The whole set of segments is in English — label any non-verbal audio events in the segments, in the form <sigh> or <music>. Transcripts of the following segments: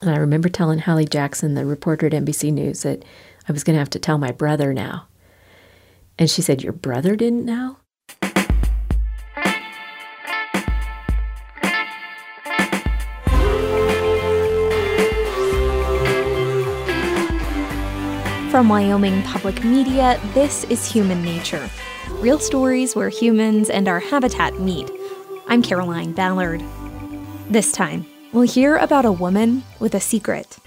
And I remember telling Hallie Jackson, the reporter at NBC News, that I was going to have to tell my brother now. And she said, Your brother didn't know? From Wyoming Public Media, this is Human Nature real stories where humans and our habitat meet. I'm Caroline Ballard. This time, we'll hear about a woman with a secret.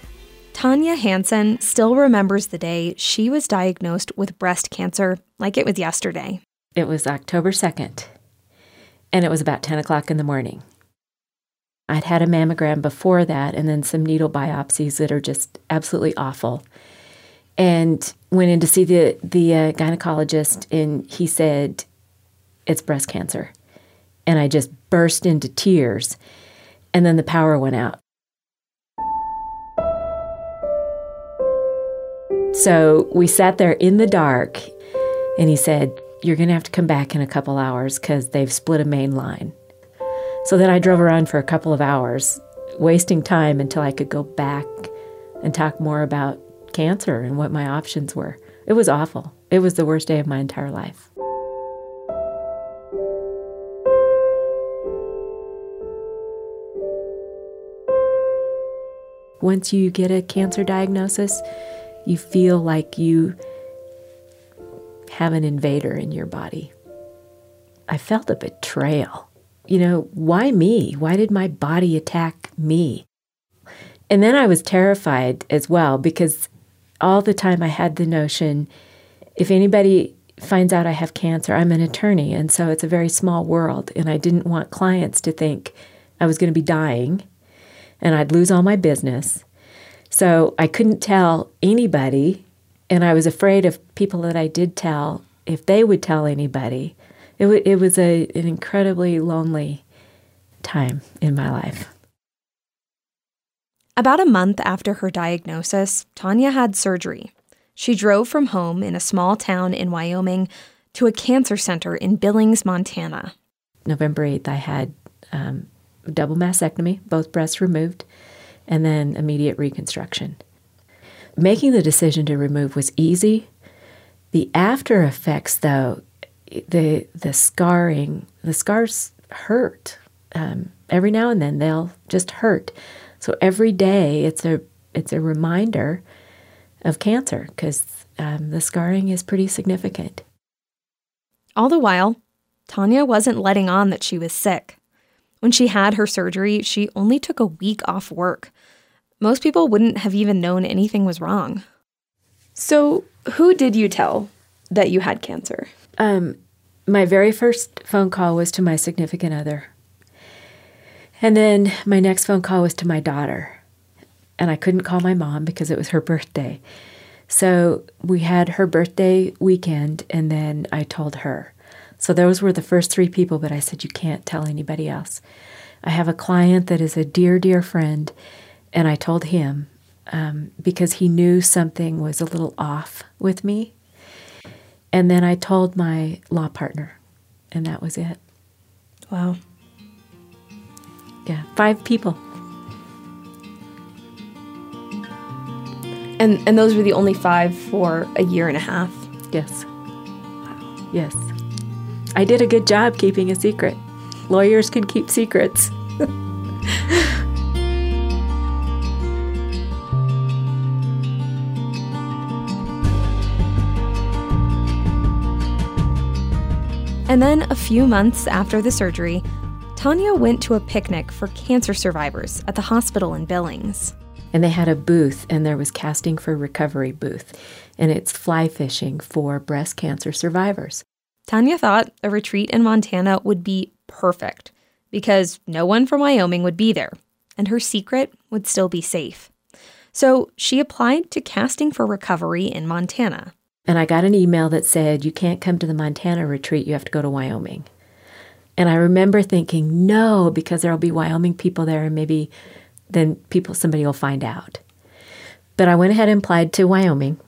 Tanya Hansen still remembers the day she was diagnosed with breast cancer like it was yesterday. It was October 2nd, and it was about 10 o'clock in the morning. I'd had a mammogram before that and then some needle biopsies that are just absolutely awful and went in to see the the uh, gynecologist, and he said it's breast cancer, and I just burst into tears, and then the power went out. So we sat there in the dark, and he said, You're going to have to come back in a couple hours because they've split a main line. So then I drove around for a couple of hours, wasting time until I could go back and talk more about cancer and what my options were. It was awful. It was the worst day of my entire life. Once you get a cancer diagnosis, you feel like you have an invader in your body. I felt a betrayal. You know, why me? Why did my body attack me? And then I was terrified as well because all the time I had the notion if anybody finds out I have cancer, I'm an attorney, and so it's a very small world, and I didn't want clients to think I was going to be dying and I'd lose all my business. So I couldn't tell anybody, and I was afraid of people that I did tell if they would tell anybody. It, w- it was a, an incredibly lonely time in my life. About a month after her diagnosis, Tanya had surgery. She drove from home in a small town in Wyoming to a cancer center in Billings, Montana. November 8th, I had um, double mastectomy, both breasts removed, and then immediate reconstruction. Making the decision to remove was easy. The after effects, though, the the scarring, the scars hurt. Um, every now and then they'll just hurt. So every day it's a it's a reminder of cancer because um, the scarring is pretty significant. All the while, Tanya wasn't letting on that she was sick. When she had her surgery, she only took a week off work. Most people wouldn't have even known anything was wrong. So, who did you tell that you had cancer? Um, my very first phone call was to my significant other. And then my next phone call was to my daughter. And I couldn't call my mom because it was her birthday. So we had her birthday weekend, and then I told her. So those were the first three people, but I said, You can't tell anybody else. I have a client that is a dear, dear friend, and I told him um, because he knew something was a little off with me. And then I told my law partner, and that was it. Wow. Yeah, five people. And and those were the only five for a year and a half. Yes. Wow. Yes. I did a good job keeping a secret. Lawyers can keep secrets. <laughs> and then a few months after the surgery, Tanya went to a picnic for cancer survivors at the hospital in Billings. And they had a booth, and there was casting for recovery booth, and it's fly fishing for breast cancer survivors. Tanya thought a retreat in Montana would be perfect because no one from Wyoming would be there, and her secret would still be safe. So she applied to casting for recovery in Montana. And I got an email that said, You can't come to the Montana retreat, you have to go to Wyoming. And I remember thinking, no, because there'll be Wyoming people there and maybe then people somebody will find out. But I went ahead and applied to Wyoming.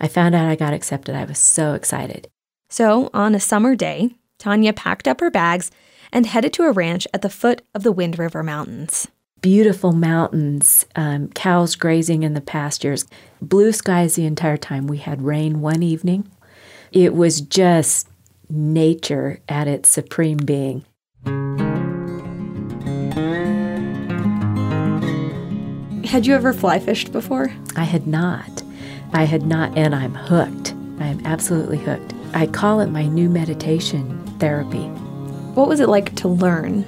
I found out I got accepted. I was so excited. So, on a summer day, Tanya packed up her bags and headed to a ranch at the foot of the Wind River Mountains. beautiful mountains, um, cows grazing in the pastures, blue skies the entire time. We had rain one evening. It was just nature at its supreme being. Had you ever fly fished before? I had not. I had not, and I'm hooked. I'm absolutely hooked. I call it my new meditation therapy. What was it like to learn?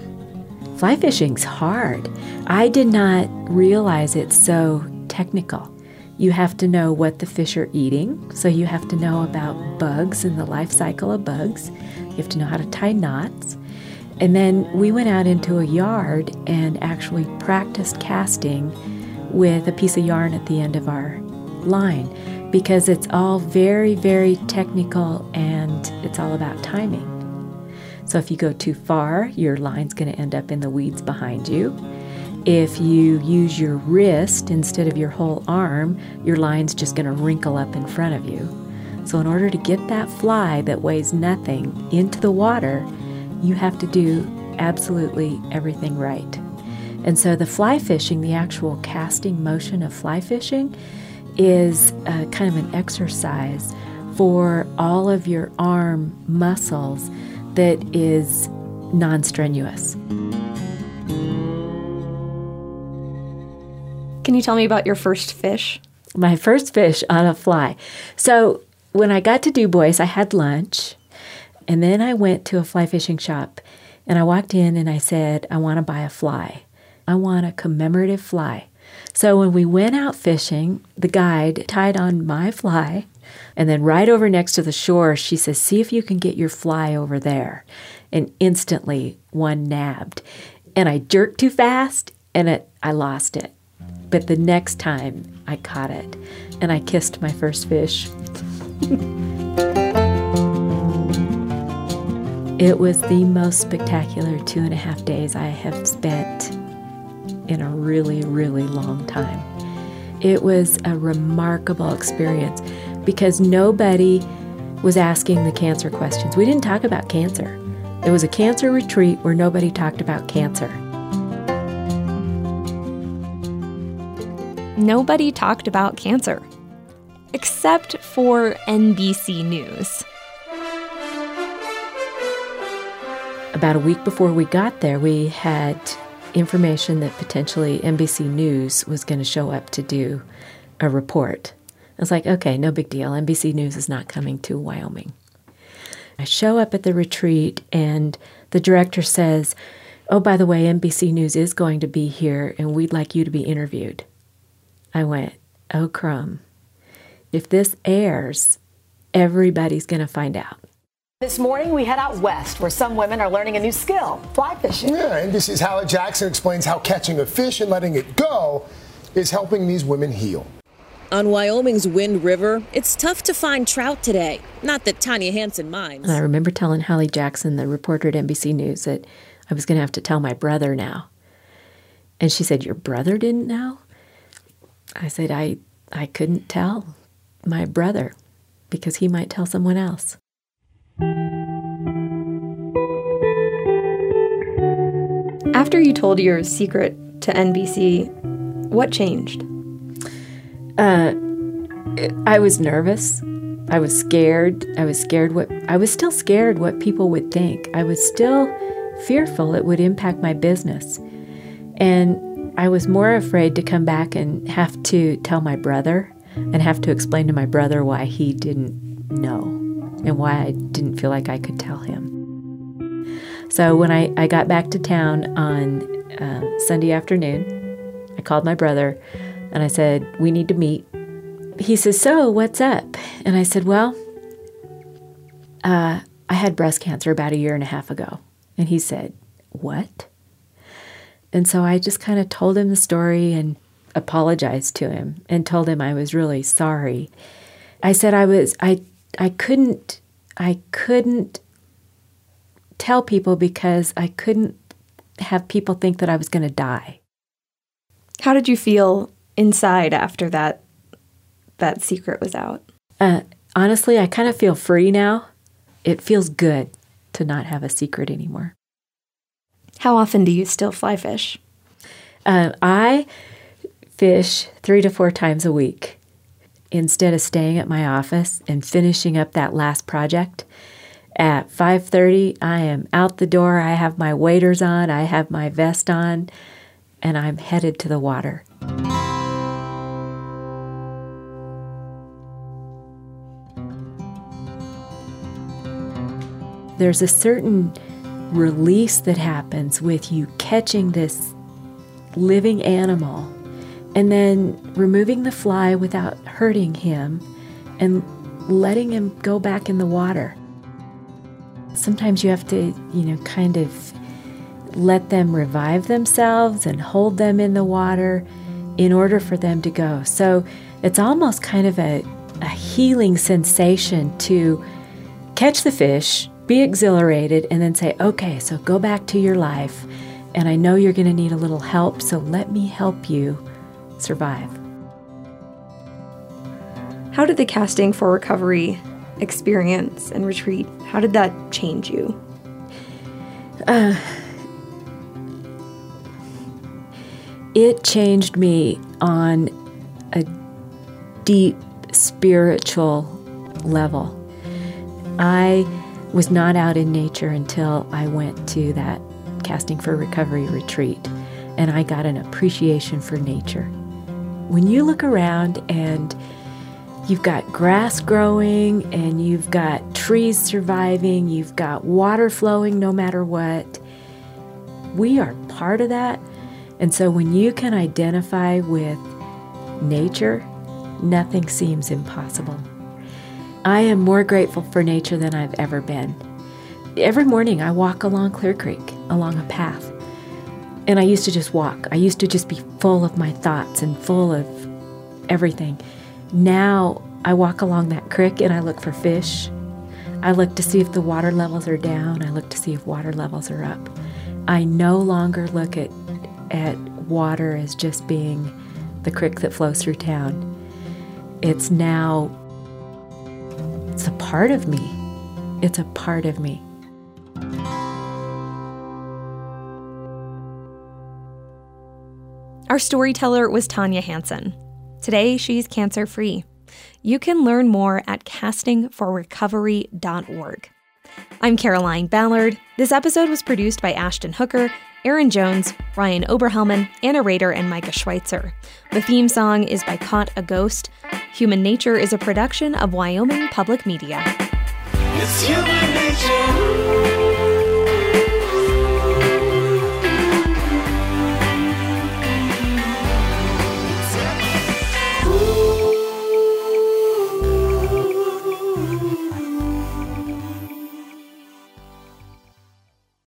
Fly fishing's hard. I did not realize it's so technical. You have to know what the fish are eating, so you have to know about bugs and the life cycle of bugs. You have to know how to tie knots. And then we went out into a yard and actually practiced casting with a piece of yarn at the end of our line because it's all very, very technical and it's all about timing. So if you go too far, your line's going to end up in the weeds behind you. If you use your wrist instead of your whole arm, your line's just going to wrinkle up in front of you. So, in order to get that fly that weighs nothing into the water, you have to do absolutely everything right. And so the fly fishing, the actual casting motion of fly fishing, is a, kind of an exercise for all of your arm muscles that is non strenuous. Can you tell me about your first fish? My first fish on a fly. So when I got to Dubois, I had lunch, and then I went to a fly fishing shop, and I walked in and I said, I want to buy a fly. I want a commemorative fly. So when we went out fishing, the guide tied on my fly, and then right over next to the shore, she says, See if you can get your fly over there. And instantly, one nabbed. And I jerked too fast, and it, I lost it. But the next time, I caught it, and I kissed my first fish. <laughs> it was the most spectacular two and a half days I have spent in a really, really long time. It was a remarkable experience because nobody was asking the cancer questions. We didn't talk about cancer. It was a cancer retreat where nobody talked about cancer. Nobody talked about cancer, except for NBC News. About a week before we got there, we had information that potentially NBC News was going to show up to do a report. I was like, okay, no big deal. NBC News is not coming to Wyoming. I show up at the retreat, and the director says, Oh, by the way, NBC News is going to be here, and we'd like you to be interviewed. I went, Oh, crumb. If this airs, everybody's going to find out. This morning, we head out west where some women are learning a new skill fly fishing. Yeah, NBC's Hallie Jackson explains how catching a fish and letting it go is helping these women heal. On Wyoming's Wind River, it's tough to find trout today. Not that Tanya Hansen minds. I remember telling Hallie Jackson, the reporter at NBC News, that I was going to have to tell my brother now. And she said, Your brother didn't know? I said, I, I couldn't tell my brother because he might tell someone else. After you told your secret to NBC, what changed? Uh, I was nervous. I was scared. I was scared what I was still scared what people would think. I was still fearful it would impact my business. And I was more afraid to come back and have to tell my brother and have to explain to my brother why he didn't know and why I didn't feel like I could tell him. So when I, I got back to town on uh, Sunday afternoon, I called my brother and I said, We need to meet. He says, So, what's up? And I said, Well, uh, I had breast cancer about a year and a half ago. And he said, What? And so I just kind of told him the story and apologized to him and told him I was really sorry. I said I was I I couldn't I couldn't tell people because I couldn't have people think that I was going to die. How did you feel inside after that that secret was out? Uh, honestly, I kind of feel free now. It feels good to not have a secret anymore. How often do you still fly fish? Uh, I fish three to four times a week instead of staying at my office and finishing up that last project. At 5:30 I am out the door. I have my waders on. I have my vest on. And I'm headed to the water. There's a certain release that happens with you catching this living animal and then removing the fly without hurting him and letting him go back in the water. Sometimes you have to, you know, kind of let them revive themselves and hold them in the water in order for them to go. So it's almost kind of a, a healing sensation to catch the fish, be exhilarated, and then say, okay, so go back to your life. And I know you're going to need a little help, so let me help you survive. How did the casting for recovery experience and retreat, how did that change you? Uh, it changed me on a deep spiritual level. I was not out in nature until I went to that Casting for Recovery retreat, and I got an appreciation for nature. When you look around and you've got grass growing and you've got trees surviving, you've got water flowing no matter what, we are part of that. And so when you can identify with nature, nothing seems impossible. I am more grateful for nature than I've ever been. Every morning I walk along Clear Creek, along a path. And I used to just walk. I used to just be full of my thoughts and full of everything. Now I walk along that creek and I look for fish. I look to see if the water levels are down. I look to see if water levels are up. I no longer look at, at water as just being the creek that flows through town. It's now it's a part of me. It's a part of me. Our storyteller was Tanya Hanson. Today, she's cancer free. You can learn more at castingforrecovery.org. I'm Caroline Ballard. This episode was produced by Ashton Hooker, Aaron Jones, Ryan Oberhelman, Anna Rader, and Micah Schweitzer. The theme song is by Caught a Ghost. Human Nature is a production of Wyoming Public Media. It's human nature.